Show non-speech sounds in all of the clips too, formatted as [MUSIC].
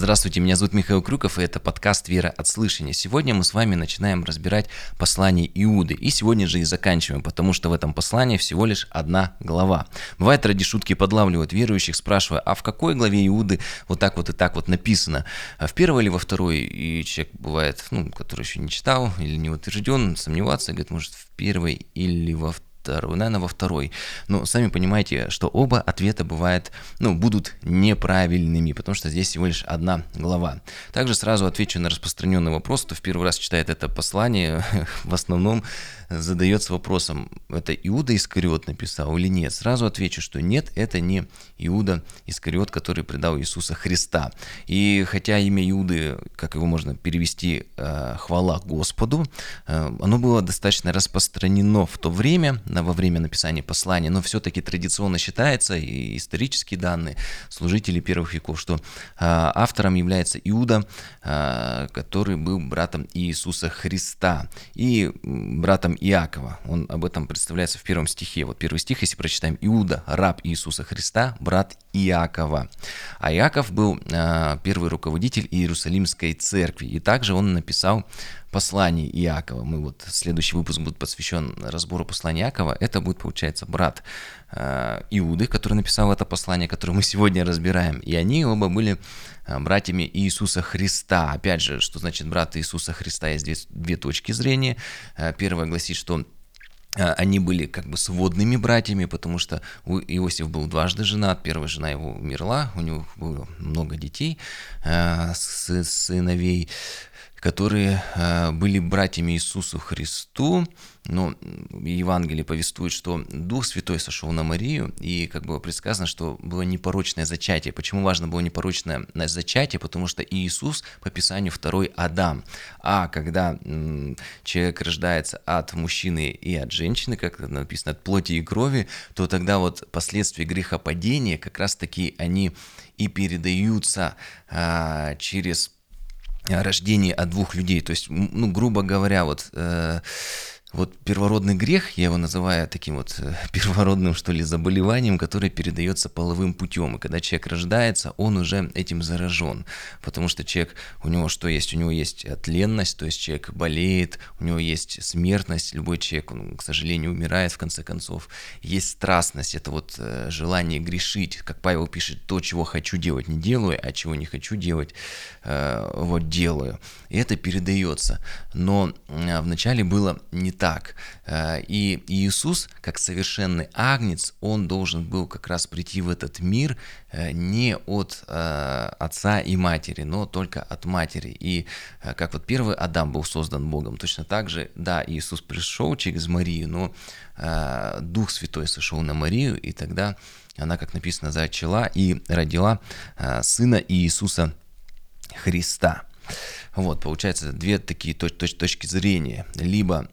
Здравствуйте, меня зовут Михаил Крюков, и это подкаст «Вера от слышания». Сегодня мы с вами начинаем разбирать послание Иуды, и сегодня же и заканчиваем, потому что в этом послании всего лишь одна глава. Бывает, ради шутки подлавливают верующих, спрашивая, а в какой главе Иуды вот так вот и так вот написано? А в первой или во второй? И человек бывает, ну, который еще не читал или не утвержден, сомневаться, говорит, может, в первой или во второй второй, наверное, во второй. Но сами понимаете, что оба ответа бывают, ну, будут неправильными, потому что здесь всего лишь одна глава. Также сразу отвечу на распространенный вопрос, кто в первый раз читает это послание, [LAUGHS] в основном задается вопросом, это Иуда Искариот написал или нет. Сразу отвечу, что нет, это не Иуда Искариот, который предал Иисуса Христа. И хотя имя Иуды, как его можно перевести, э, хвала Господу, э, оно было достаточно распространено в то время, во время написания послания, но все-таки традиционно считается, и исторические данные служителей первых веков, что э, автором является Иуда, который был братом Иисуса Христа и братом Иакова. Он об этом представляется в первом стихе. Вот первый стих, если прочитаем, Иуда, раб Иисуса Христа, брат Иакова. А Иаков был э, первый руководитель Иерусалимской церкви. И также он написал послание Иакова. Мы вот следующий выпуск будет посвящен разбору послания Иакова. Это будет, получается, брат э, Иуды, который написал это послание, которое мы сегодня разбираем. И они оба были братьями Иисуса Христа. Опять же, что значит брат Иисуса Христа? Есть две, две точки зрения. Э, первая гласит, что они были как бы сводными братьями, потому что Иосиф был дважды женат, первая жена его умерла, у него было много детей, сыновей, которые э, были братьями Иисусу Христу, но Евангелие повествует, что Дух Святой сошел на Марию, и как было предсказано, что было непорочное зачатие. Почему важно было непорочное зачатие? Потому что Иисус по Писанию второй Адам. А когда человек рождается от мужчины и от женщины, как написано, от плоти и крови, то тогда вот последствия грехопадения как раз-таки они и передаются а, через рождение от двух людей. То есть, ну, грубо говоря, вот э, вот первородный грех, я его называю таким вот э, [LAUGHS] первородным, что ли, заболеванием, которое передается половым путем. И когда человек рождается, он уже этим заражен. Потому что человек, у него что есть? У него есть тленность, то есть человек болеет, у него есть смертность, любой человек, он, к сожалению, умирает в конце концов. Есть страстность, это вот э, желание грешить. Как Павел пишет, то, чего хочу делать, не делаю, а чего не хочу делать, э, вот делаю. И это передается. Но вначале было не так. Э, и Иисус, как совершенный агнец, он должен был как раз прийти в этот мир э, не от э, отца и матери, но только от матери. И как вот первый Адам был создан Богом, точно так же, да, Иисус пришел через Марию, но Дух Святой сошел на Марию, и тогда она, как написано, зачала и родила Сына Иисуса Христа. Вот, получается, две такие точ точ точки зрения. Либо,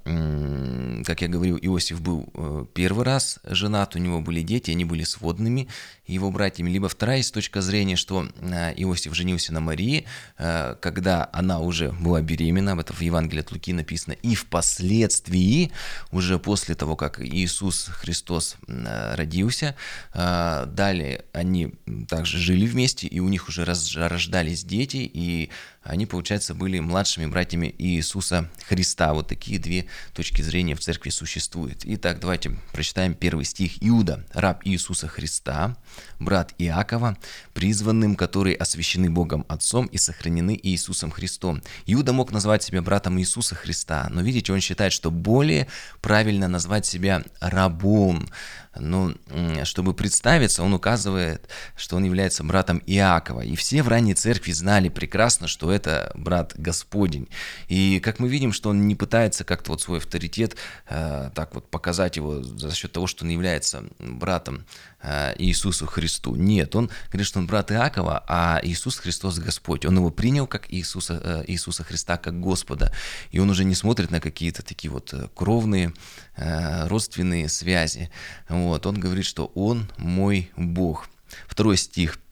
как я говорил, Иосиф был э, первый раз женат, у него были дети, они были сводными его братьями. Либо вторая есть точка зрения, что э, Иосиф женился на Марии, э, когда она уже была беременна, об этом в Евангелии от Луки написано, и впоследствии, уже после того, как Иисус Христос родился, далее они также жили вместе, и у них уже рождались дети, и они, получается, были младшими братьями Иисуса Христа. Вот такие две точки зрения в церкви существуют. Итак, давайте прочитаем первый стих. Иуда, раб Иисуса Христа, брат Иакова, призванным, которые освящены Богом Отцом и сохранены Иисусом Христом. Иуда мог назвать себя братом Иисуса Христа, но видите, он считает, что более правильно назвать себя рабом. Но чтобы представиться, он указывает, что он является братом Иакова. И все в ранней церкви знали прекрасно, что это брат Господень. И как мы видим, что он не пытается как-то вот свой авторитет э, так вот показать его за счет того, что он является братом Иисусу Христу. Нет, он говорит, что он брат Иакова, а Иисус Христос Господь. Он его принял как Иисуса, э, Иисуса Христа, как Господа. И он уже не смотрит на какие-то такие вот э, кровные, э, родственные связи. Вот, он говорит, что он мой Бог. Второй стих –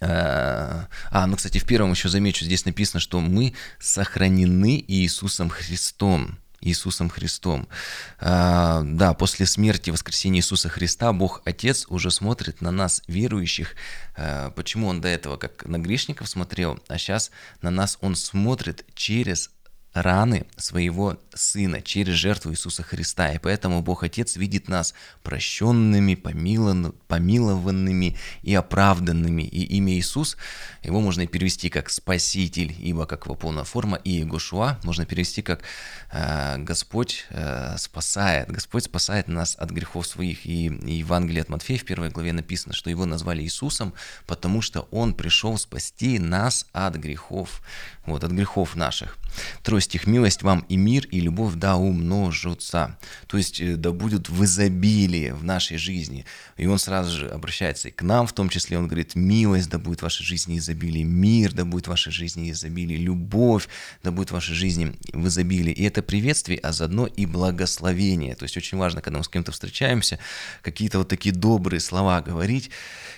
Э, а, ну, кстати, в первом еще замечу, здесь написано, что мы сохранены Иисусом Христом. Иисусом Христом. А, да, после смерти и воскресения Иисуса Христа Бог Отец уже смотрит на нас, верующих. А, почему Он до этого как на грешников смотрел, а сейчас на нас Он смотрит через раны своего Сына через жертву Иисуса Христа. И поэтому Бог Отец видит нас прощенными, помилованными и оправданными. И имя Иисус, его можно перевести как Спаситель, ибо как его полная форма, и Иегошуа можно перевести как э, Господь э, спасает. Господь спасает нас от грехов своих. И, и Евангелие от Матфея в первой главе написано, что его назвали Иисусом, потому что он пришел спасти нас от грехов, вот, от грехов наших. Второй стих. «Милость вам и мир, и любовь да умножатся». То есть, э, да будут в изобилии в нашей жизни. И он сразу же обращается и к нам, в том числе, он говорит, «Милость да будет в вашей жизни изобилие, мир да будет в вашей жизни изобилие, любовь да будет в вашей жизни в изобилии». И это приветствие, а заодно и благословение. То есть, очень важно, когда мы с кем-то встречаемся, какие-то вот такие добрые слова говорить.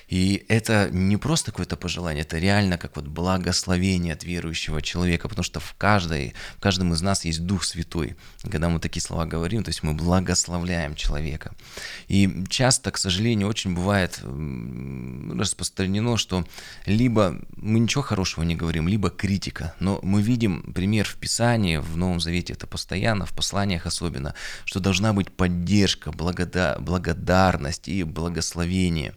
И это не просто какое-то пожелание, это реально как вот благословение от верующего человека, потому что в каждой, в каждом из нас есть Дух Святой. Когда мы такие слова говорим, то есть мы благословляем человека. И часто, к сожалению, очень бывает распространено, что либо мы ничего хорошего не говорим, либо критика. Но мы видим пример в Писании, в Новом Завете это постоянно, в посланиях особенно, что должна быть поддержка, благода благодарность и благословение.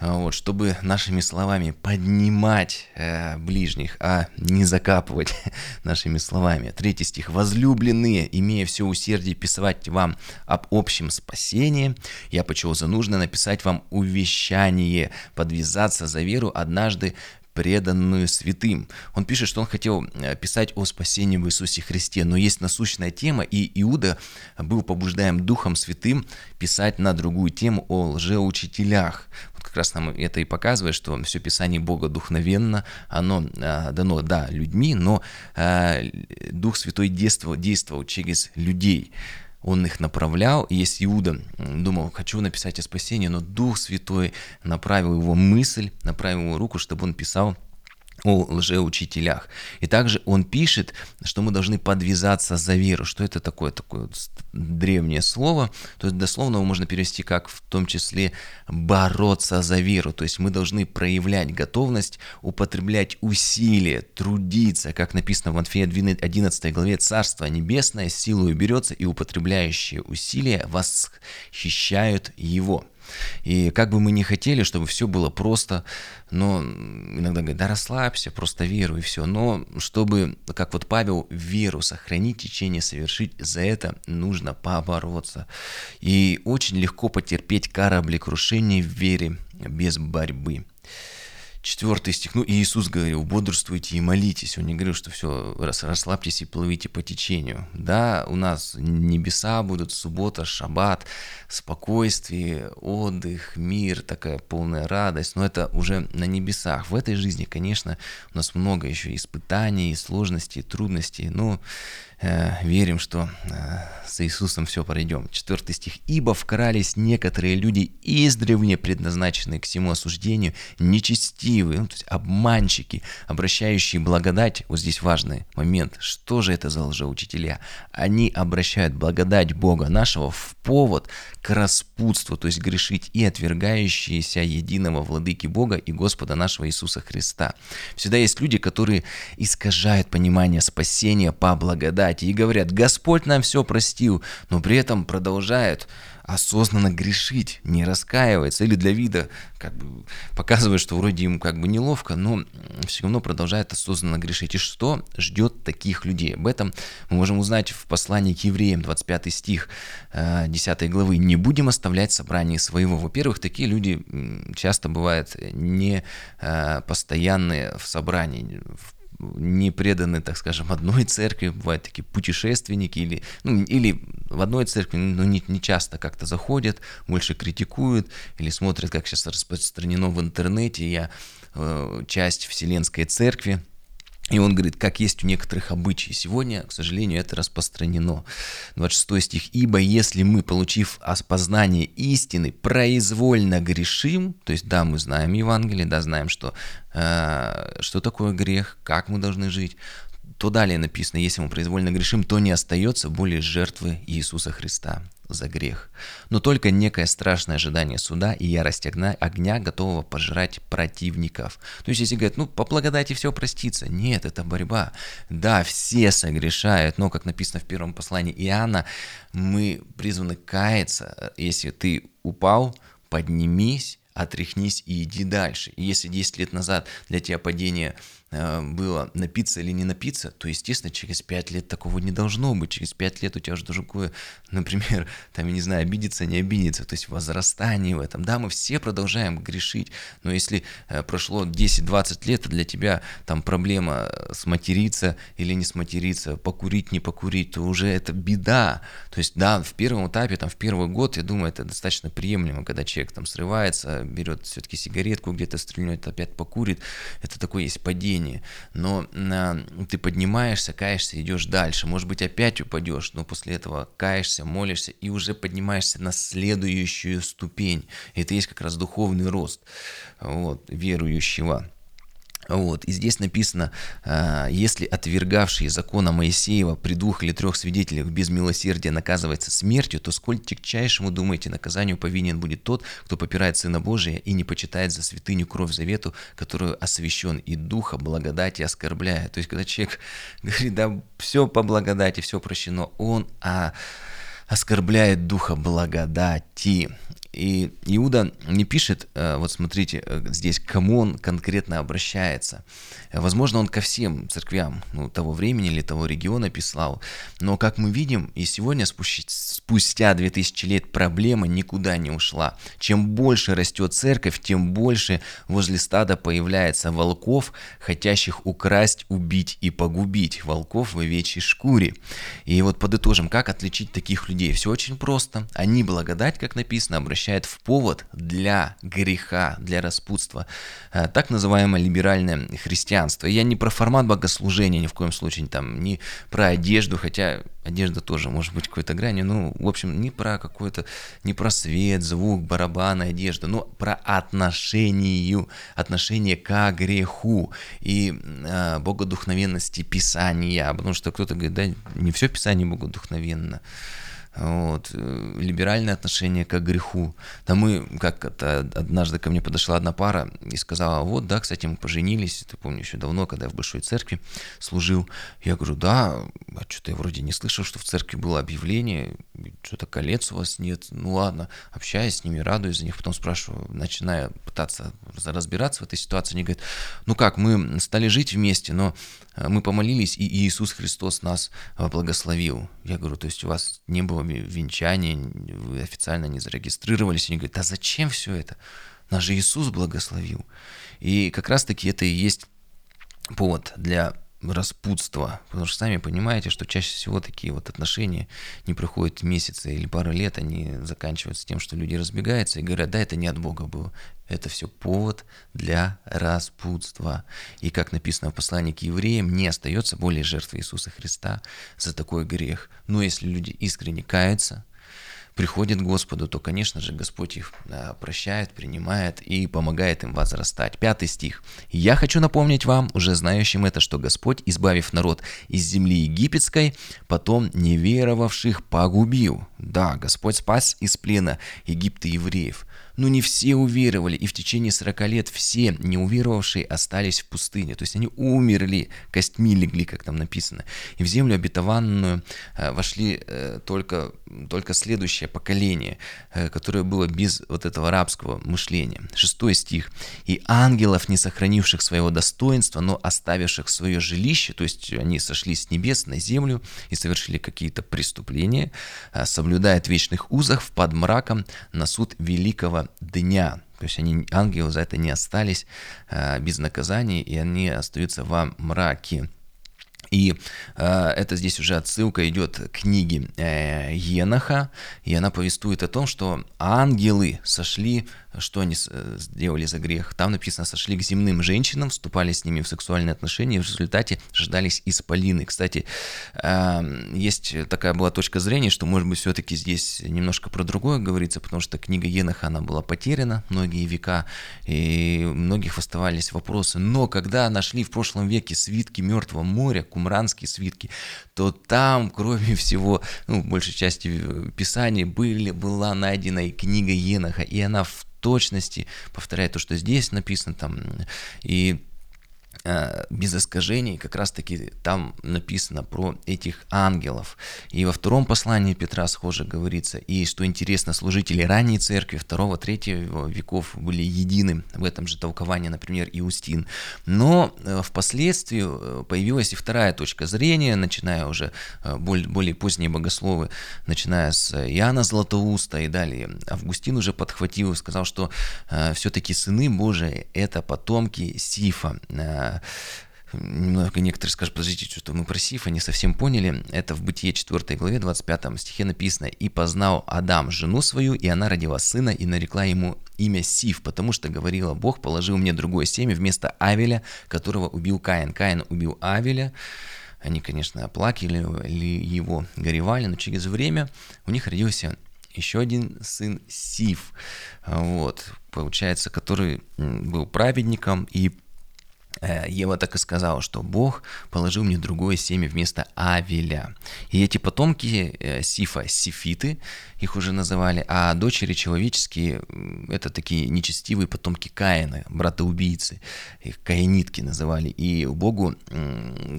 А, вот, чтобы нашими словами поднимать э, ближних, а не закапывать [LAUGHS] нашими словами. Третий стих. «Возлюбленные, имея все усердие писать вам об общем спасении, я почел за нужно написать вам увещание, подвязаться за веру однажды преданную святым. Он пишет, что он хотел э, писать о спасении в Иисусе Христе, но есть насущная тема, и Иуда был побуждаем Духом Святым писать на другую тему о лжеучителях. Вот как раз нам это и показывает, что все Писание Бога духновенно, оно э, дано, да, людьми, но э, Дух Святой действовал, действовал через людей он их направлял. Если Иуда думал, хочу написать о спасении, но Дух Святой направил его мысль, направил его руку, чтобы он писал о лжеучителях. И также он пишет, что мы должны подвязаться за веру. Что это такое? Такое древнее слово. То есть дословно его можно перевести как в том числе бороться за веру. То есть мы должны проявлять готовность, употреблять усилия, трудиться, как написано в Матфея 11 главе, «Царство небесное силою берется, и употребляющие усилия восхищают его». И как бы мы ни хотели, чтобы все было просто, но иногда говорят, да расслабься, просто веру и все. Но чтобы, как вот Павел, веру сохранить, течение совершить, за это нужно побороться. И очень легко потерпеть кораблекрушение в вере без борьбы. Четвертый стих. Ну, Иисус говорил, бодрствуйте и молитесь. Он не говорил, что все, расслабьтесь и плывите по течению. Да, у нас небеса будут, суббота, шаббат, спокойствие, отдых, мир, такая полная радость. Но это уже на небесах. В этой жизни, конечно, у нас много еще испытаний, сложностей, трудностей. Но верим, что э, с Иисусом все пройдем. Четвертый стих. «Ибо вкрались некоторые люди издревне предназначенные к всему осуждению, нечестивые, ну, то есть обманщики, обращающие благодать». Вот здесь важный момент. Что же это за лжеучителя? Они обращают благодать Бога нашего в повод к распутству, то есть грешить и отвергающиеся единого владыки Бога и Господа нашего Иисуса Христа. Всегда есть люди, которые искажают понимание спасения по благодати, и говорят, Господь нам все простил, но при этом продолжают осознанно грешить, не раскаивается, или для вида как бы показывает, что вроде им как бы неловко, но все равно продолжает осознанно грешить. И что ждет таких людей? Об этом мы можем узнать в послании к евреям, 25 стих 10 э, главы. «Не будем оставлять собрание своего». Во-первых, такие люди часто бывают не э, постоянные в собрании, в не преданы, так скажем, одной церкви, бывают такие путешественники, или, ну, или в одной церкви, но не, не часто как-то заходят, больше критикуют, или смотрят, как сейчас распространено в интернете, я э, часть Вселенской Церкви, и он говорит, как есть у некоторых обычаи. Сегодня, к сожалению, это распространено. 26 стих. «Ибо если мы, получив познание истины, произвольно грешим», то есть, да, мы знаем Евангелие, да, знаем, что, э, что такое грех, как мы должны жить, то далее написано, если мы произвольно грешим, то не остается более жертвы Иисуса Христа за грех, но только некое страшное ожидание суда и ярость огня, огня готового пожрать противников. То есть, если говорят, ну, по благодати все простится. Нет, это борьба. Да, все согрешают, но, как написано в первом послании Иоанна, мы призваны каяться. Если ты упал, поднимись, отряхнись и иди дальше. И если 10 лет назад для тебя падение было напиться или не напиться, то, естественно, через 5 лет такого не должно быть. Через 5 лет у тебя уже другое, [LAUGHS] например, там, я не знаю, обидеться, не обидеться, то есть возрастание в этом. Да, мы все продолжаем грешить, но если э, прошло 10-20 лет, для тебя там проблема э, сматериться или не сматериться, покурить, не покурить, то уже это беда. То есть, да, в первом этапе, там, в первый год, я думаю, это достаточно приемлемо, когда человек там срывается, берет все-таки сигаретку, где-то стрельнет, опять покурит, это такое есть падение падении, но э, ты поднимаешься, каешься, идешь дальше. Может быть, опять упадешь, но после этого каешься, молишься и уже поднимаешься на следующую ступень. Это есть как раз духовный рост вот, верующего. Вот. И здесь написано, а, если отвергавший закона Моисеева при двух или трех свидетелях без милосердия наказывается смертью, то сколь тягчайшему, думаете, наказанию повинен будет тот, кто попирает Сына Божия и не почитает за святыню кровь завету, которую освящен и духа благодати оскорбляет. То есть, когда человек [LAUGHS] говорит, да, все по благодати, все прощено, он а, оскорбляет духа благодати. И Иуда не пишет, э, вот смотрите, э, здесь, к кому он конкретно обращается. Возможно, он ко всем церквям ну, того времени или того региона писал, но, как мы видим, и сегодня, спустя 2000 лет, проблема никуда не ушла. Чем больше растет церковь, тем больше возле стада появляется волков, хотящих украсть, убить и погубить. Волков в овечьей шкуре. И вот подытожим, как отличить таких людей. Все очень просто. Они благодать, как написано, обращаются превращает в повод для греха, для распутства. Э, так называемое либеральное христианство. Я не про формат богослужения ни в коем случае, там, не про одежду, хотя одежда тоже может быть какой-то гранью, ну, в общем, не про какой-то, не про свет, звук, барабаны, одежда, но про отношение, отношение к греху и э, богодухновенности Писания, потому что кто-то говорит, да, не все Писание богодухновенно, вот, э, либеральное отношение к греху. Да мы, как это, однажды ко мне подошла одна пара и сказала, вот, да, кстати, мы поженились, ты помню, еще давно, когда я в Большой Церкви служил. Я говорю, да, а что-то я вроде не слышал, что в церкви было объявление, что-то колец у вас нет. Ну ладно, общаюсь с ними, радуюсь за них, потом спрашиваю, начиная пытаться разбираться в этой ситуации, они говорят, ну как, мы стали жить вместе, но э, мы помолились, и Иисус Христос нас э, благословил. Я говорю, то есть у вас не было венчания, вы официально не зарегистрировались. Они говорят, да зачем все это? Нас же Иисус благословил. И как раз-таки это и есть повод для распутства, потому что сами понимаете, что чаще всего такие вот отношения не проходят месяцы или пары лет, они заканчиваются тем, что люди разбегаются и говорят, да, это не от Бога было, это все повод для распутства. И как написано в послании к евреям, не остается более жертвы Иисуса Христа за такой грех. Но если люди искренне каются, приходят к Господу, то, конечно же, Господь их прощает, принимает и помогает им возрастать. Пятый стих. «Я хочу напомнить вам, уже знающим это, что Господь, избавив народ из земли египетской, потом неверовавших погубил». Да, Господь спас из плена Египта евреев – но не все уверовали, и в течение 40 лет все неуверовавшие остались в пустыне. То есть они умерли, костьми легли, как там написано. И в землю обетованную э, вошли э, только, только следующее поколение, э, которое было без вот этого рабского мышления. Шестой стих. «И ангелов, не сохранивших своего достоинства, но оставивших свое жилище, то есть они сошли с небес на землю и совершили какие-то преступления, соблюдая вечных узах под мраком на суд великого дня. То есть они, ангелы за это не остались э, без наказания, и они остаются во мраке. И э, это здесь уже отсылка идет к книге э, Еноха, и она повествует о том, что ангелы сошли что они э, сделали за грех. Там написано, сошли к земным женщинам, вступали с ними в сексуальные отношения, и в результате ждались исполины. Кстати, эм, есть такая была точка зрения, что, может быть, все-таки здесь немножко про другое говорится, потому что книга Еноха, она была потеряна многие века, и у многих оставались вопросы. Но когда нашли в прошлом веке свитки Мертвого моря, кумранские свитки, то там, кроме [LAUGHS] всего, ну, большей части Писаний, были, была найдена и книга Еноха, и она в точности повторяет то, что здесь написано там, и без искажений, как раз-таки там написано про этих ангелов. И во втором послании Петра схоже говорится. И что интересно, служители ранней церкви, второго, третьего веков были едины в этом же толковании, например, Иустин. Но э, впоследствии э, появилась и вторая точка зрения, начиная уже более поздние богословы, начиная с Иоанна Златоуста и далее. Августин уже подхватил и сказал, что все-таки сыны Божии – это потомки Сифа, немного некоторые скажут, подождите, что мы про Сифа не совсем поняли. Это в Бытие 4 главе 25 стихе написано «И познал Адам жену свою, и она родила сына, и нарекла ему имя Сиф, потому что говорила Бог, положил мне другое семя вместо Авеля, которого убил Каин. Каин убил Авеля, они, конечно, оплакивали его, горевали, но через время у них родился еще один сын Сиф, вот, получается, который был праведником и Ева так и сказала, что Бог положил мне другое семя вместо Авеля. И эти потомки э, Сифа, сифиты, их уже называли, а дочери человеческие – это такие нечестивые потомки Каина, брата-убийцы, их каинитки называли. И Богу,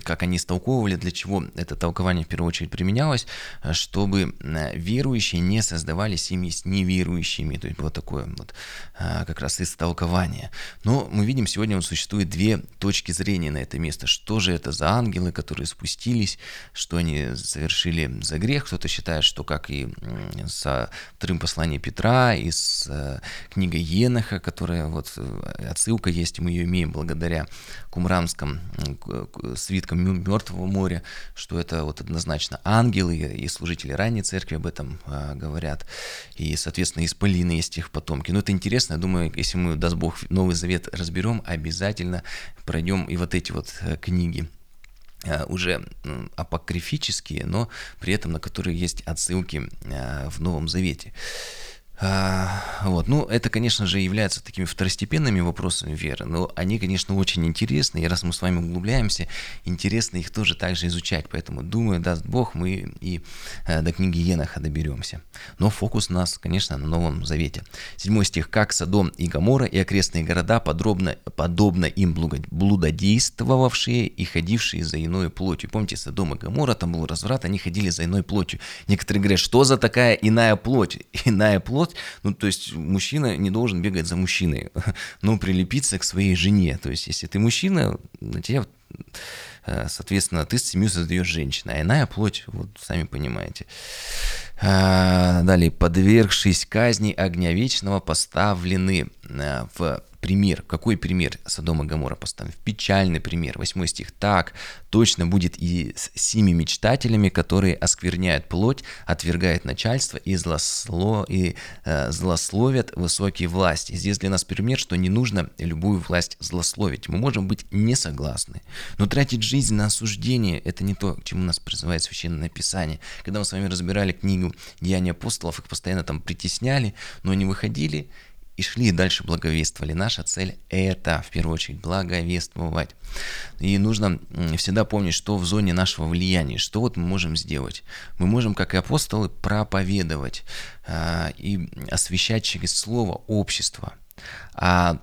как они истолковывали, для чего это толкование в первую очередь применялось, чтобы э, верующие не создавали семьи с неверующими. То есть было такое вот как раз истолкование. Но мы видим, сегодня вот существует две точки зрения на это место. Что же это за ангелы, которые спустились, что они совершили за грех. Кто-то считает, что как и со вторым посланием Петра, и с э, книгой Еноха, которая вот э, отсылка есть, мы ее имеем благодаря кумрамским свиткам Мертвого моря, что это вот однозначно ангелы, и служители ранней церкви об этом э, говорят, и, соответственно, исполины есть их потомки. Но это интересно, я думаю, если мы, даст Бог, Новый Завет разберем, обязательно пройдем и вот эти вот э, книги э, уже апокрифические, но при этом на которые есть отсылки э, в Новом Завете. А, вот. Ну, это, конечно же, является такими второстепенными вопросами веры, но они, конечно, очень интересны, и раз мы с вами углубляемся, интересно их тоже также изучать, поэтому, думаю, даст Бог, мы и э, до книги Еноха доберемся. Но фокус у нас, конечно, на Новом Завете. Седьмой стих. «Как Содом и Гамора и окрестные города, подробно, подобно им блудодействовавшие и ходившие за иной плотью». Помните, Содом и Гамора, там был разврат, они ходили за иной плотью. Некоторые говорят, что за такая иная плоть? [LAUGHS] Иная плоть плоть, ну, то есть мужчина не должен бегать за мужчиной, [LAUGHS] но прилепиться к своей жене. То есть, если ты мужчина, на тебя э, соответственно, ты семью создаешь женщина, а иная плоть, вот сами понимаете. А, далее, подвергшись казни огня вечного, поставлены э, в пример. Какой пример Содома Гамора поставим? Печальный пример. Восьмой стих. Так точно будет и с сими мечтателями, которые оскверняют плоть, отвергают начальство и, злосло, и э, злословят высокие власти. Здесь для нас пример, что не нужно любую власть злословить. Мы можем быть не согласны. Но тратить жизнь на осуждение – это не то, к чему нас призывает Священное Писание. Когда мы с вами разбирали книгу «Деяния апостолов», их постоянно там притесняли, но они выходили и шли и дальше благовествовали. Наша цель – это, в первую очередь, благовествовать. И нужно всегда помнить, что в зоне нашего влияния, что вот мы можем сделать. Мы можем, как и апостолы, проповедовать а, и освещать через слово общество. А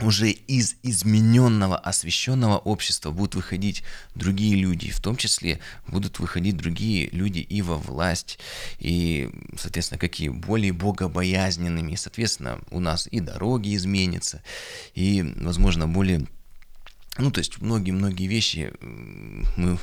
уже из измененного, освященного общества будут выходить другие люди, в том числе будут выходить другие люди и во власть, и, соответственно, какие более богобоязненными, и, соответственно, у нас и дороги изменятся, и, возможно, более ну, то есть многие-многие вещи мы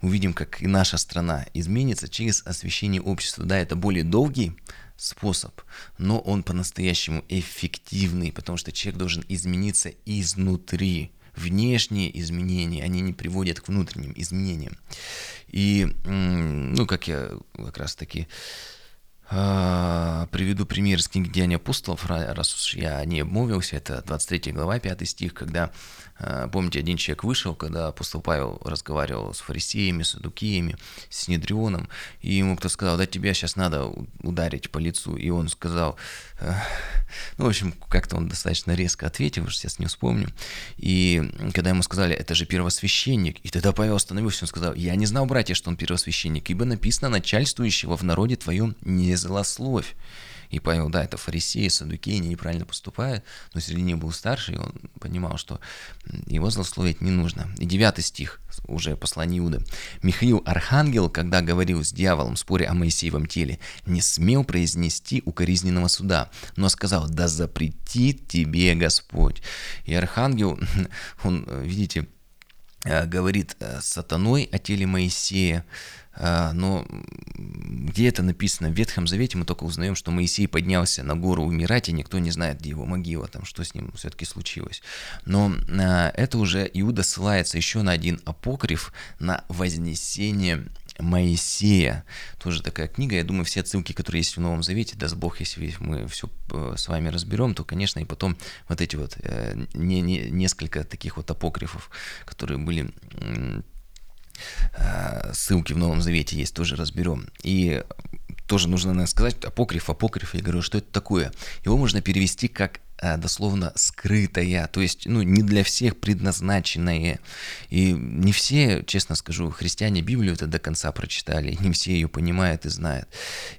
увидим, как и наша страна изменится через освещение общества. Да, это более долгий способ, но он по-настоящему эффективный, потому что человек должен измениться изнутри. Внешние изменения, они не приводят к внутренним изменениям. И, ну, как я как раз таки А, приведу пример из книги «Деяния апостолов», раз уж я не обмолвился, это 23 глава, 5 стих, когда, а, помните, один человек вышел, когда апостол Павел разговаривал с фарисеями, с садукеями, с Недрионом, и ему кто сказал, да тебя сейчас надо ударить по лицу, и он сказал, ну, в общем, как-то он достаточно резко ответил, уже сейчас не вспомню, и когда ему сказали, это же первосвященник, и тогда Павел остановился, он сказал, я не знал, братья, что он первосвященник, ибо написано начальствующего в народе твоем не злословь. И Павел, да, это фарисеи, садукеи, они неправильно поступают, но среди них был старший, и он понимал, что его злословить не нужно. И девятый стих, уже послание Иуды. Михаил Архангел, когда говорил с дьяволом в споре о Моисеевом теле, не смел произнести укоризненного суда, но сказал, да запретит тебе Господь. И Архангел, [LAUGHS] он, видите, э, говорит э, сатаной о теле Моисея, но где это написано? В Ветхом Завете мы только узнаем, что Моисей поднялся на гору умирать, и никто не знает, где его могила, там, что с ним все-таки случилось. Но а, это уже Иуда ссылается еще на один апокриф, на вознесение Моисея. Тоже такая книга. Я думаю, все отсылки, которые есть в Новом Завете, даст Бог, если мы все э, с вами разберем, то, конечно, и потом вот эти вот э, не, не, несколько таких вот апокрифов, которые были ссылки в Новом Завете есть, тоже разберем. И тоже нужно наверное, сказать, апокриф, апокриф, я говорю, что это такое? Его можно перевести как дословно скрытая, то есть ну, не для всех предназначенная. И не все, честно скажу, христиане Библию это до конца прочитали, [LAUGHS] не все ее понимают и знают.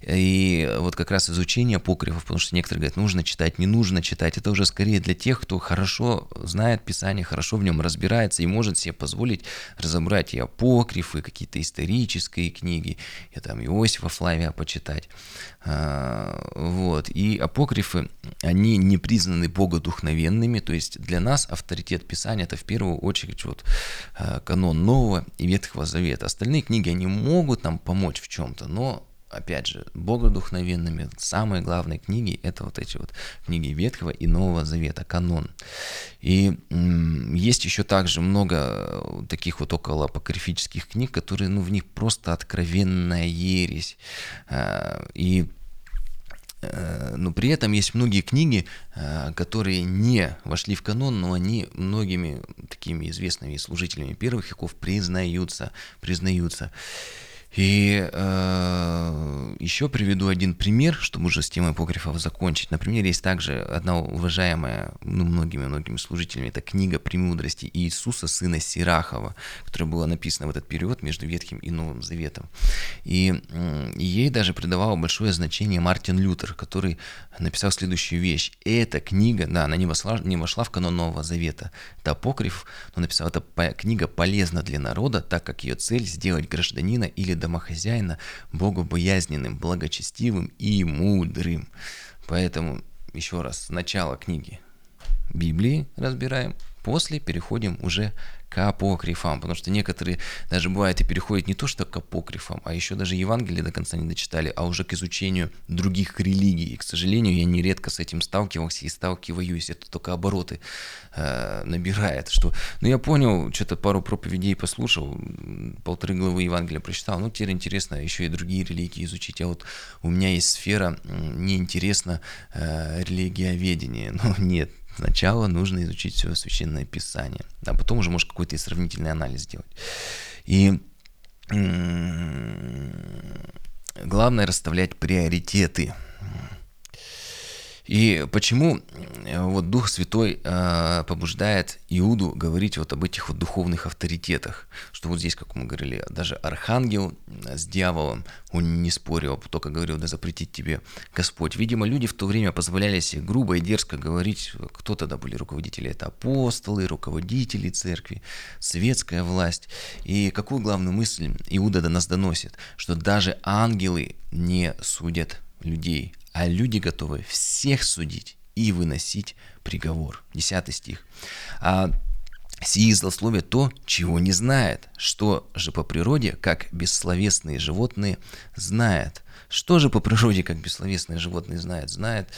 И вот как раз изучение апокрифов, потому что некоторые говорят, нужно читать, не нужно читать, это уже скорее для тех, кто хорошо знает Писание, хорошо в нем разбирается и может себе позволить разобрать и апокрифы, какие-то исторические книги, и там Иосифа Флавия почитать. А, вот. И апокрифы, они не признаны богодухновенными, то есть для нас авторитет Писания это в первую очередь вот а, канон Нового и Ветхого Завета. Остальные книги, они могут нам помочь в чем-то, но опять же, богодухновенными, самые главные книги, это вот эти вот книги Ветхого и Нового Завета, канон. И есть еще также много таких вот около апокрифических книг, которые, ну, в них просто откровенная ересь. А, и э, но при этом есть многие книги, а, которые не вошли в канон, но они многими такими известными служителями первых веков признаются, признаются. И э, еще приведу один пример, чтобы уже с темой апокрифов закончить. Например, есть также одна уважаемая ну, многими-многими служителями, это книга «Премудрости Иисуса, сына Сирахова», которая была написана в этот период между Ветхим и Новым Заветом. И, и ей даже придавал большое значение Мартин Лютер, который написал следующую вещь. Эта книга, да, она не вошла, не вошла в канон Нового Завета, это апокриф, но написал, эта книга полезна для народа, так как ее цель сделать гражданина или домохозяина богобоязненным, благочестивым и мудрым. Поэтому, еще раз, начало книги Библии разбираем, после переходим уже к апокрифам, потому что некоторые даже бывает и переходят не то что к апокрифам, а еще даже Евангелие до конца не дочитали, а уже к изучению других религий. И, к сожалению, я нередко с этим сталкивался и сталкиваюсь, это только обороты э, набирает, что, ну я понял, что-то пару проповедей послушал, полторы главы Евангелия прочитал, ну теперь интересно еще и другие религии изучить, а вот у меня есть сфера, мне интересно э, религиоведение, [LAUGHS] но нет, Сначала нужно изучить все священное писание, а потом уже может какой-то сравнительный анализ сделать. И главное расставлять приоритеты. И почему э, вот Дух Святой э, побуждает Иуду говорить вот об этих вот духовных авторитетах, что вот здесь, как мы говорили, даже архангел э, с дьяволом, он не спорил, а только говорил, да запретить тебе Господь. Видимо, люди в то время позволяли себе грубо и дерзко говорить, кто тогда были руководители, это апостолы, руководители церкви, светская власть. И какую главную мысль Иуда до нас доносит, что даже ангелы не судят людей, а люди готовы всех судить и выносить приговор. Десятый стих. А сии злословие то, чего не знает, что же по природе, как бессловесные животные, знает. Что же по природе, как бессловесные животные знает? Знает,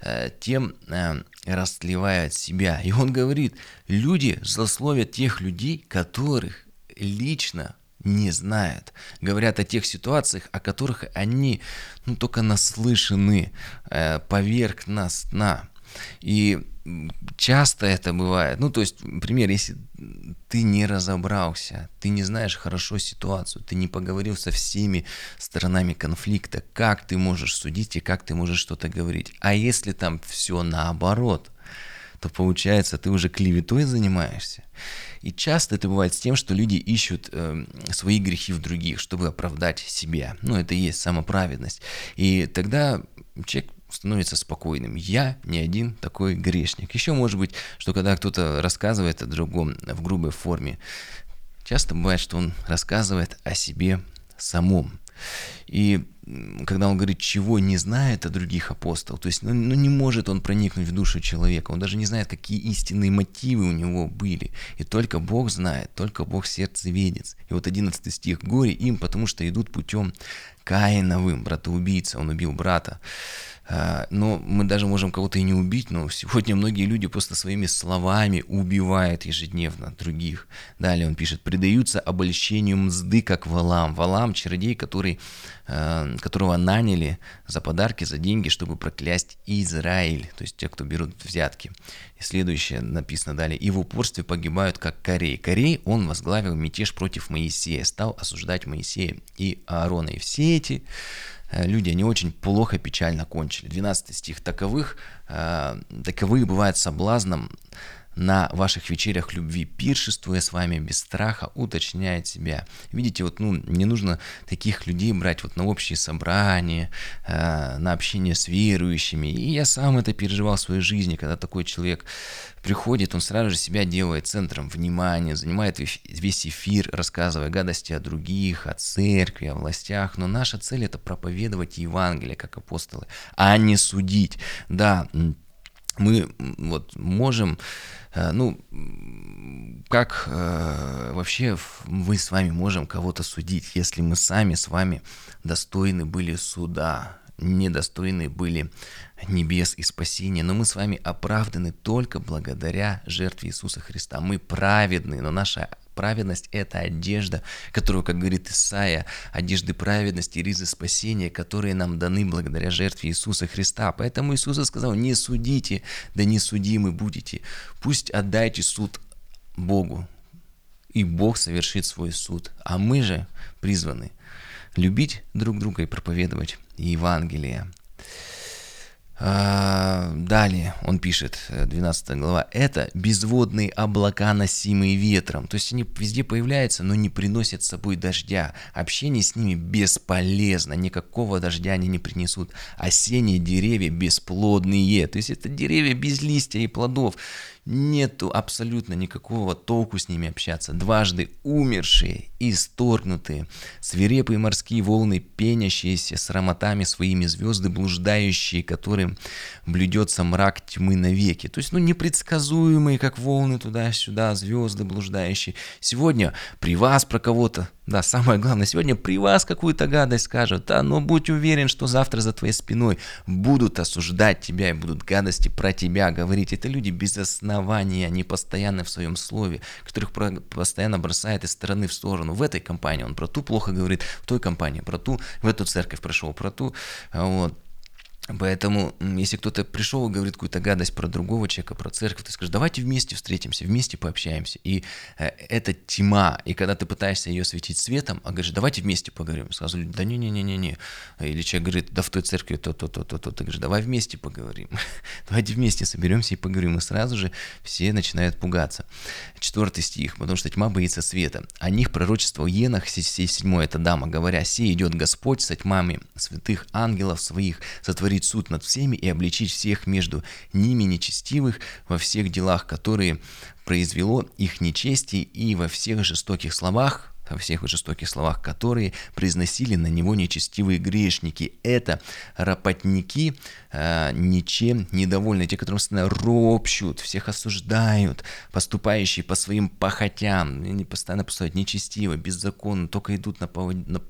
э, тем э, растлевает себя. И он говорит, люди злословят тех людей, которых лично не знают. Говорят о тех ситуациях, о которых они ну, только наслышаны э, поверхностно. И часто это бывает. Ну, то есть, например, если ты не разобрался, ты не знаешь хорошо ситуацию, ты не поговорил со всеми сторонами конфликта, как ты можешь судить и как ты можешь что-то говорить. А если там все наоборот, то получается, ты уже клеветой занимаешься. И часто это бывает с тем, что люди ищут э, свои грехи в других, чтобы оправдать себя. Ну, это и есть самоправедность. И тогда человек становится спокойным. Я не один такой грешник. Еще может быть, что когда кто-то рассказывает о другом в грубой форме, часто бывает, что он рассказывает о себе самом. И когда он говорит, чего не знает о других апостолах, то есть ну, ну, не может он проникнуть в душу человека, он даже не знает, какие истинные мотивы у него были. И только Бог знает, только Бог сердце видит. И вот 11 стих, горе им, потому что идут путем Каиновым, брата-убийца, он убил брата. А, но мы даже можем кого-то и не убить, но сегодня многие люди просто своими словами убивают ежедневно других. Далее он пишет, предаются обольщению мзды, как валам. Валам – чародей, который, а, которого наняли за подарки, за деньги, чтобы проклясть Израиль, то есть те, кто берут взятки. И следующее написано далее, и в упорстве погибают, как Корей. Корей, он возглавил мятеж против Моисея, стал осуждать Моисея и Аарона. И все эти Э, люди, они очень плохо, печально кончили. 12 стих. Таковых, э, таковые бывают соблазном на ваших вечерях любви, пиршествуя с вами без страха, уточняет себя. Видите, вот ну, не нужно таких людей брать вот на общие собрания, э, на общение с верующими. И я сам это переживал в своей жизни, когда такой человек приходит, он сразу же себя делает центром внимания, занимает весь эфир, рассказывая гадости о других, о церкви, о властях. Но наша цель это проповедовать Евангелие, как апостолы, а не судить. Да, мы вот можем, э, ну, как э, вообще мы с вами можем кого-то судить, если мы сами с вами достойны были суда, недостойны были небес и спасения, но мы с вами оправданы только благодаря жертве Иисуса Христа. Мы праведны, но наша праведность – это одежда, которую, как говорит Исаия, одежды праведности ризы спасения, которые нам даны благодаря жертве Иисуса Христа. Поэтому Иисус сказал, не судите, да не судимы будете. Пусть отдайте суд Богу, и Бог совершит свой суд. А мы же призваны любить друг друга и проповедовать Евангелие. А, далее он пишет, 12 э, глава, это безводные облака, носимые ветром. То есть они везде появляются, но не приносят с собой дождя. Общение с ними бесполезно, никакого дождя они не принесут. Осенние деревья бесплодные, то есть это деревья без листья и плодов нету абсолютно никакого толку с ними общаться. Дважды умершие, исторгнутые, свирепые морские волны, пенящиеся с ароматами своими звезды, блуждающие, которым блюдется мрак тьмы навеки. То есть, ну, непредсказуемые, как волны туда-сюда, звезды блуждающие. Сегодня при вас про кого-то да, самое главное, сегодня при вас какую-то гадость скажут, да, но будь уверен, что завтра за твоей спиной будут осуждать тебя и будут гадости про тебя говорить. Это люди без основания, они постоянно в своем слове, которых постоянно бросает из стороны в сторону. В этой компании он про ту плохо говорит, в той компании про ту, в эту церковь прошел про ту, вот. Поэтому, если кто-то пришел и говорит какую-то гадость про другого человека, про церковь, ты скажешь, давайте вместе встретимся, вместе пообщаемся. И э, это тьма. И когда ты пытаешься ее светить светом, а говоришь, давайте вместе поговорим. Сразу люди, да не-не-не-не-не. Или человек говорит, да в той церкви то-то-то-то-то. Ты говоришь, давай вместе поговорим. [LAUGHS] давайте вместе соберемся и поговорим. И сразу же все начинают пугаться. Четвертый стих. Потому что тьма боится света. О них пророчество Енах, сей седьмой, это дама, говоря, сей идет Господь со тьмами святых ангелов своих, сотворит сотворить суд над всеми и обличить всех между ними нечестивых во всех делах, которые произвело их нечестие и во всех жестоких словах, во всех жестоких словах, которые произносили на него нечестивые грешники. Это работники, э, ничем недовольные, те, которым постоянно ропщут, всех осуждают, поступающие по своим похотям, они постоянно поступают нечестиво, беззаконно, только идут на повод... на...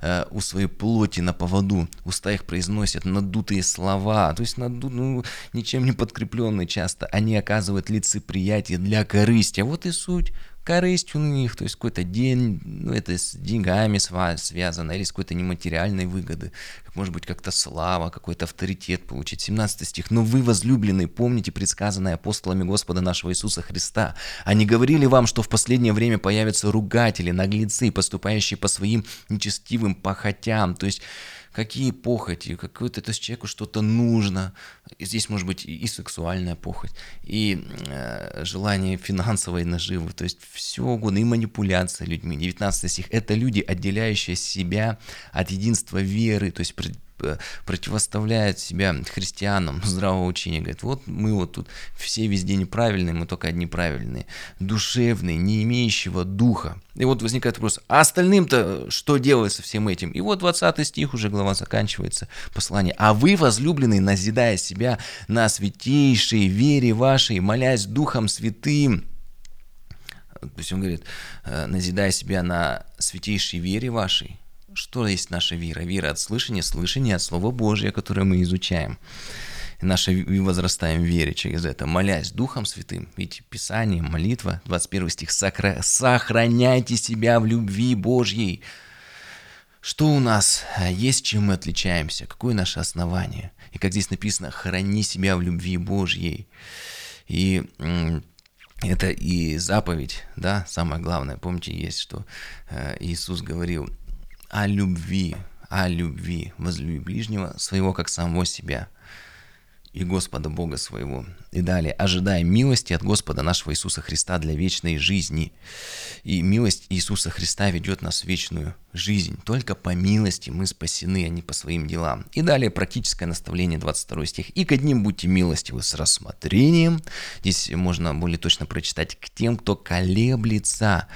э, у своей плоти на поводу, уста их произносят надутые слова, то есть наду... ну, ничем не подкрепленные часто, они оказывают лицеприятие для корысти. А вот и суть корысть у них, то есть какой-то день, ну, это с деньгами связано, или с какой-то нематериальной выгоды, может быть, как-то слава, какой-то авторитет получить. 17 стих. «Но вы, возлюбленные, помните предсказанное апостолами Господа нашего Иисуса Христа. Они говорили вам, что в последнее время появятся ругатели, наглецы, поступающие по своим нечестивым похотям». То есть какие похоти, какое-то то есть человеку что-то нужно. Здесь может быть и сексуальная похоть, и э, желание финансовой наживы, то есть все угодно, и манипуляция людьми. 19 стих – это люди, отделяющие себя от единства веры, то есть противоставляет себя христианам [LAUGHS] здравого учения, говорит, вот мы вот тут все везде неправильные, мы только одни правильные, душевные, не имеющего духа. И вот возникает вопрос, а остальным-то что делать со всем этим? И вот 20 стих уже глава заканчивается, послание. А вы, возлюбленные, назидая себя на святейшей вере вашей, молясь Духом Святым, то есть он говорит, «Э, назидая себя на святейшей вере вашей, что есть наша вера? Вера от слышания, слышание от Слова Божия, которое мы изучаем. И наша, и возрастаем в вере через это, молясь Духом Святым. Видите, Писание, молитва, 21 стих, «Сохраняйте себя в любви Божьей». Что у нас есть, чем мы отличаемся? Какое наше основание? И как здесь написано, храни себя в любви Божьей. И это и заповедь, да, самое главное. Помните, есть, что э, Иисус говорил, о любви, о любви, возлюби ближнего своего, как самого себя и Господа Бога своего. И далее, ожидая милости от Господа нашего Иисуса Христа для вечной жизни. И милость Иисуса Христа ведет нас в вечную жизнь. Только по милости мы спасены, а не по своим делам. И далее практическое наставление, 22 стих. «И к одним будьте милостивы с рассмотрением». Здесь можно более точно прочитать «к тем, кто колеблется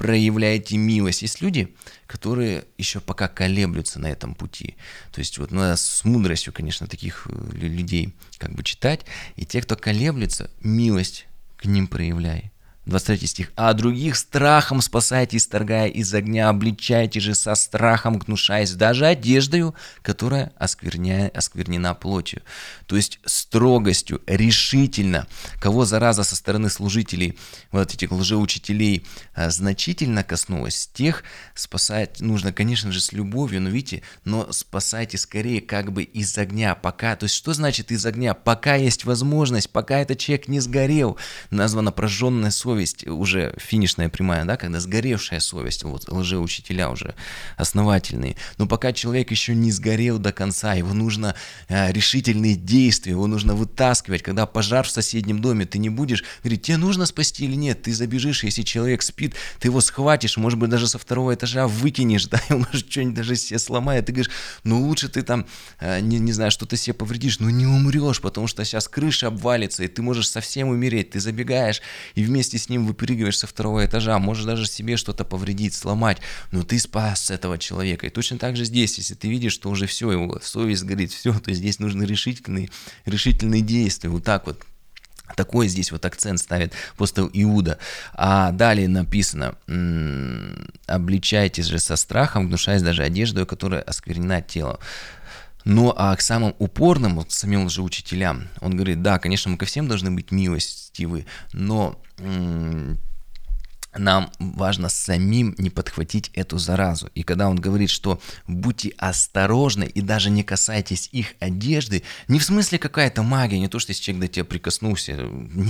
проявляете милость. Есть люди, которые еще пока колеблются на этом пути. То есть вот надо с мудростью, конечно, таких э, людей как бы читать. И те, кто колеблется, милость к ним проявляй. 23 стих. «А других страхом спасайте, исторгая из огня, обличайте же со страхом, гнушаясь даже одеждою, которая оскверня... осквернена плотью». То есть строгостью, решительно. Кого зараза со стороны служителей, вот этих лжеучителей, а, значительно коснулась, тех спасать нужно, конечно же, с любовью, но видите, но спасайте скорее как бы из огня, пока. То есть что значит из огня? Пока есть возможность, пока этот человек не сгорел. Названа прожженная совесть совесть уже финишная прямая, да, когда сгоревшая совесть, вот лжеучителя уже основательные. Но пока человек еще не сгорел до конца, его нужно э, решительные действия, его нужно вытаскивать. Когда пожар в соседнем доме, ты не будешь говорить, тебе нужно спасти или нет, ты забежишь, если человек спит, ты его схватишь, может быть, даже со второго этажа выкинешь, [LAUGHS] да, и он может что-нибудь даже себе сломает, ты говоришь, ну лучше ты там, э, не, не знаю, что-то себе повредишь, но не умрешь, потому что сейчас крыша обвалится, и ты можешь совсем умереть, ты забегаешь, и вместе с ним выпрыгиваешь со второго этажа, можешь даже себе что-то повредить, сломать, но ты спас этого человека. И точно так же здесь, если ты видишь, что уже все, его совесть горит, все, то здесь нужны решительные, решительные действия, вот так вот. Такой здесь вот акцент ставит апостол Иуда. А далее написано, обличайтесь же со страхом, гнушаясь даже одеждой, которая осквернена тело. Ну а к самым упорным, к самим же учителям, он говорит, да, конечно, мы ко всем должны быть милостивы, но нам важно самим не подхватить эту заразу. И когда он говорит, что будьте осторожны и даже не касайтесь их одежды, не в смысле какая-то магия, не то, что если человек до тебя прикоснулся,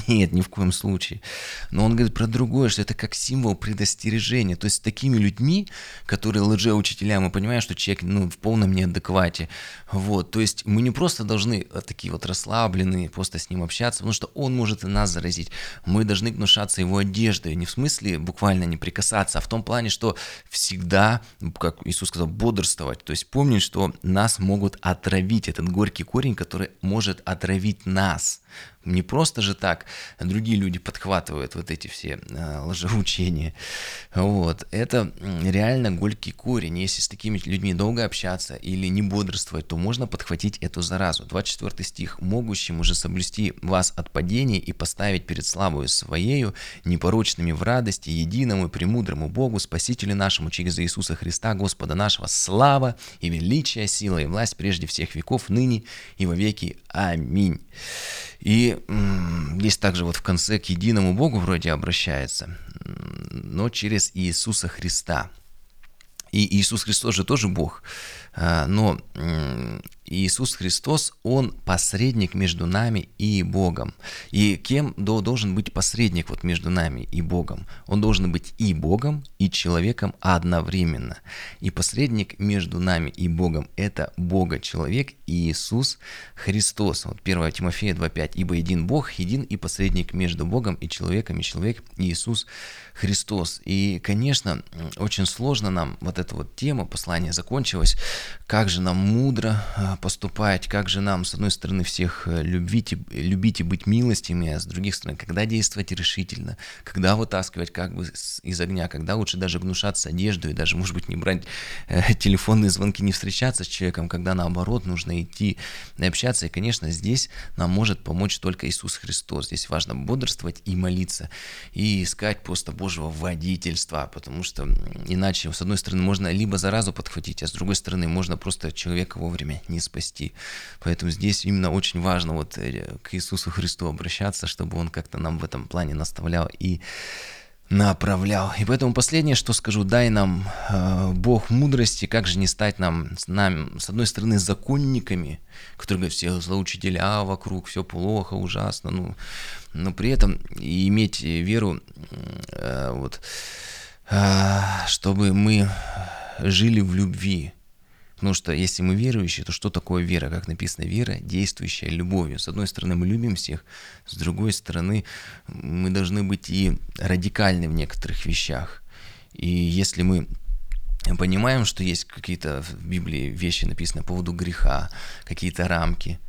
нет, ни в коем случае. Но он говорит про другое, что это как символ предостережения. То есть с такими людьми, которые лжеучителя, мы понимаем, что человек ну, в полном неадеквате. Вот, то есть мы не просто должны э, такие вот расслабленные просто с ним общаться, потому что он может и нас заразить. Мы должны гнушаться его одеждой, не в смысле смысле буквально не прикасаться, а в том плане, что всегда, как Иисус сказал, бодрствовать. То есть помнить, что нас могут отравить, этот горький корень, который может отравить нас. Не просто же так другие люди подхватывают вот эти все э, лжеучения. Вот. Это реально горький корень. Если с такими людьми долго общаться или не бодрствовать, то можно подхватить эту заразу. 24 стих. «Могущим уже соблюсти вас от падения и поставить перед славою своею, непорочными в радости единому и премудрому Богу, Спасителю нашему, через Иисуса Христа, Господа нашего, слава и величие, сила и власть прежде всех веков, ныне и во веки. Аминь. И здесь также вот в конце к единому Богу вроде обращается, но через Иисуса Христа. И Иисус Христос же тоже Бог. А, но Иисус Христос, Он посредник между нами и Богом. И кем должен быть посредник вот между нами и Богом? Он должен быть и Богом, и человеком одновременно. И посредник между нами и Богом – это Бога-человек Иисус Христос. Вот 1 Тимофея 2.5. «Ибо един Бог, един и посредник между Богом и человеком, и человек Иисус Христос». И, конечно, очень сложно нам вот эта вот тема послания закончилась, как же нам мудро а, поступать, как же нам, с одной стороны, всех э, любить и, любить и быть милостями, а с других сторон, когда действовать решительно, когда вытаскивать как бы из огня, когда лучше даже гнушаться одежду и даже, может быть, не брать э, [LAUGHS] телефонные звонки, не встречаться с человеком, когда наоборот нужно идти и общаться. И, конечно, здесь нам может помочь только Иисус Христос. Здесь важно бодрствовать и молиться, и искать просто Божьего водительства, потому что иначе, с одной стороны, можно либо заразу подхватить, а с другой стороны, можно просто человека вовремя не спасти. Поэтому здесь именно очень важно вот э, к Иисусу Христу обращаться, чтобы Он как-то нам в этом плане наставлял и направлял. И поэтому последнее, что скажу, дай нам э, Бог мудрости, как же не стать нам, с нами, с одной стороны, законниками, которые говорят, все злоучителя вокруг, все плохо, ужасно, ну, но при этом иметь веру, э, вот, э, чтобы мы жили в любви, Потому что если мы верующие, то что такое вера? Как написано, вера, действующая любовью. С одной стороны, мы любим всех, с другой стороны, мы должны быть и радикальны в некоторых вещах. И если мы понимаем, что есть какие-то в Библии вещи написаны по поводу греха, какие-то рамки,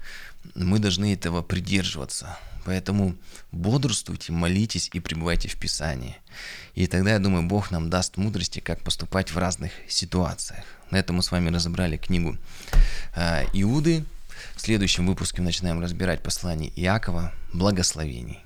мы должны этого придерживаться. Поэтому бодрствуйте, молитесь и пребывайте в Писании. И тогда, я думаю, Бог нам даст мудрости, как поступать в разных ситуациях. На этом мы с вами разобрали книгу а, Иуды. В следующем выпуске мы начинаем разбирать послание Иакова. Благословений.